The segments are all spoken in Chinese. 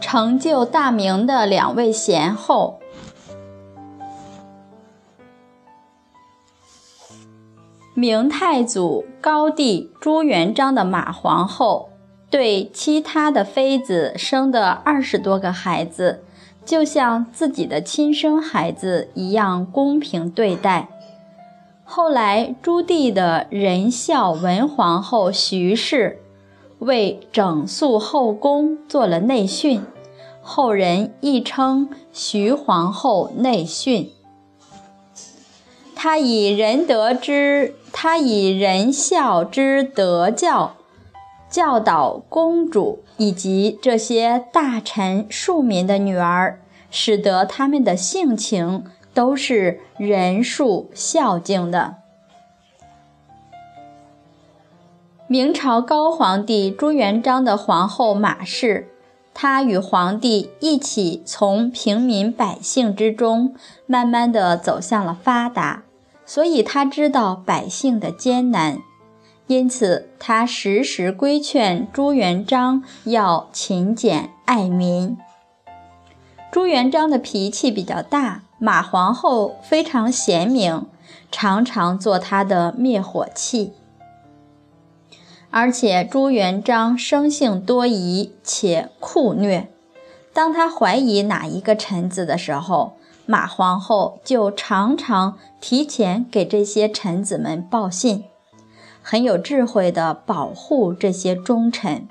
成就大明的两位贤后。明太祖高帝朱元璋的马皇后，对其他的妃子生的二十多个孩子，就像自己的亲生孩子一样公平对待。后来，朱棣的仁孝文皇后徐氏，为整肃后宫做了内训，后人亦称徐皇后内训。他以仁德之，他以仁孝之德教，教导公主以及这些大臣庶民的女儿，使得他们的性情都是仁恕孝敬的。明朝高皇帝朱元璋的皇后马氏，她与皇帝一起从平民百姓之中，慢慢地走向了发达。所以她知道百姓的艰难，因此他时时规劝朱元璋要勤俭爱民。朱元璋的脾气比较大，马皇后非常贤明，常常做他的灭火器。而且朱元璋生性多疑且酷虐，当他怀疑哪一个臣子的时候，马皇后就常常提前给这些臣子们报信，很有智慧地保护这些忠臣。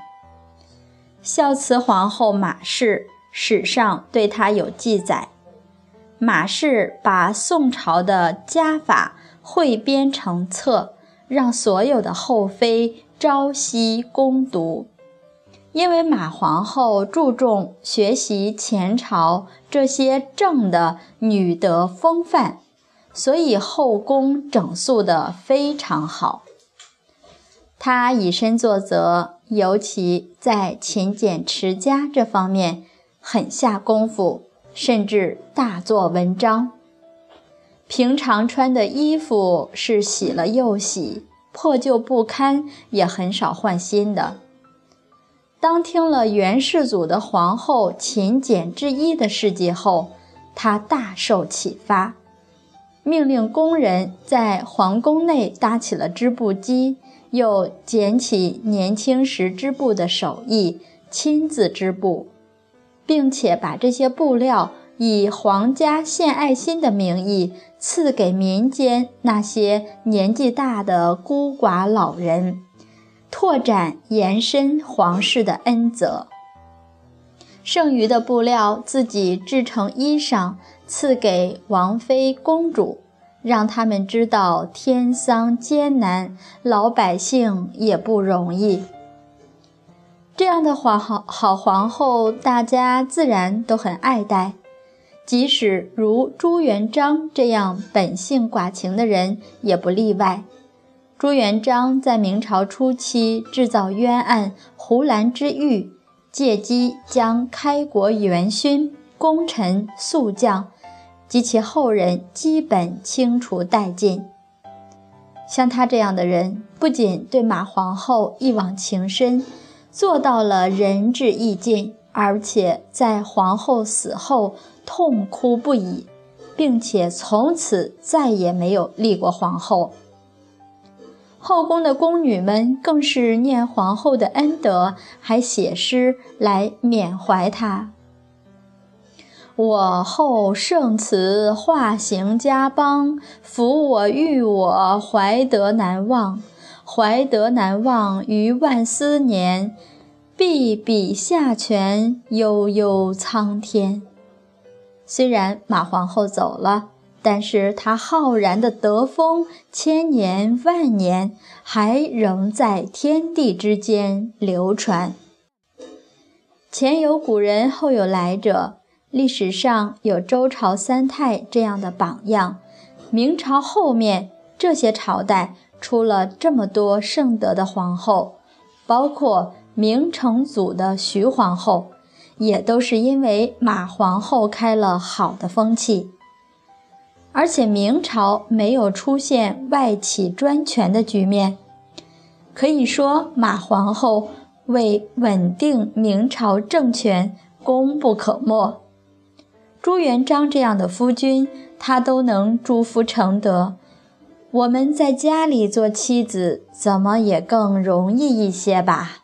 孝慈皇后马氏史上对她有记载，马氏把宋朝的家法汇编成册，让所有的后妃朝夕攻读。因为马皇后注重学习前朝这些正的女德风范，所以后宫整肃得非常好。她以身作则，尤其在勤俭持家这方面很下功夫，甚至大做文章。平常穿的衣服是洗了又洗，破旧不堪，也很少换新的。当听了元世祖的皇后勤俭之一的事迹后，他大受启发，命令工人在皇宫内搭起了织布机，又捡起年轻时织布的手艺，亲自织布，并且把这些布料以皇家献爱心的名义赐给民间那些年纪大的孤寡老人。拓展延伸皇室的恩泽，剩余的布料自己制成衣裳，赐给王妃公主，让他们知道天丧艰难，老百姓也不容易。这样的皇好好皇后，大家自然都很爱戴，即使如朱元璋这样本性寡情的人，也不例外。朱元璋在明朝初期制造冤案胡兰之狱，借机将开国元勋、功臣、宿将及其后人基本清除殆尽。像他这样的人，不仅对马皇后一往情深，做到了仁至义尽，而且在皇后死后痛哭不已，并且从此再也没有立过皇后。后宫的宫女们更是念皇后的恩德，还写诗来缅怀她。我后圣慈化行家邦，抚我育我怀德难忘，怀德难忘于万斯年，碧比下泉悠悠苍天。虽然马皇后走了。但是她浩然的德风，千年万年还仍在天地之间流传。前有古人，后有来者，历史上有周朝三太这样的榜样。明朝后面这些朝代出了这么多圣德的皇后，包括明成祖的徐皇后，也都是因为马皇后开了好的风气。而且明朝没有出现外戚专权的局面，可以说马皇后为稳定明朝政权功不可没。朱元璋这样的夫君，他都能祝福承德。我们在家里做妻子，怎么也更容易一些吧？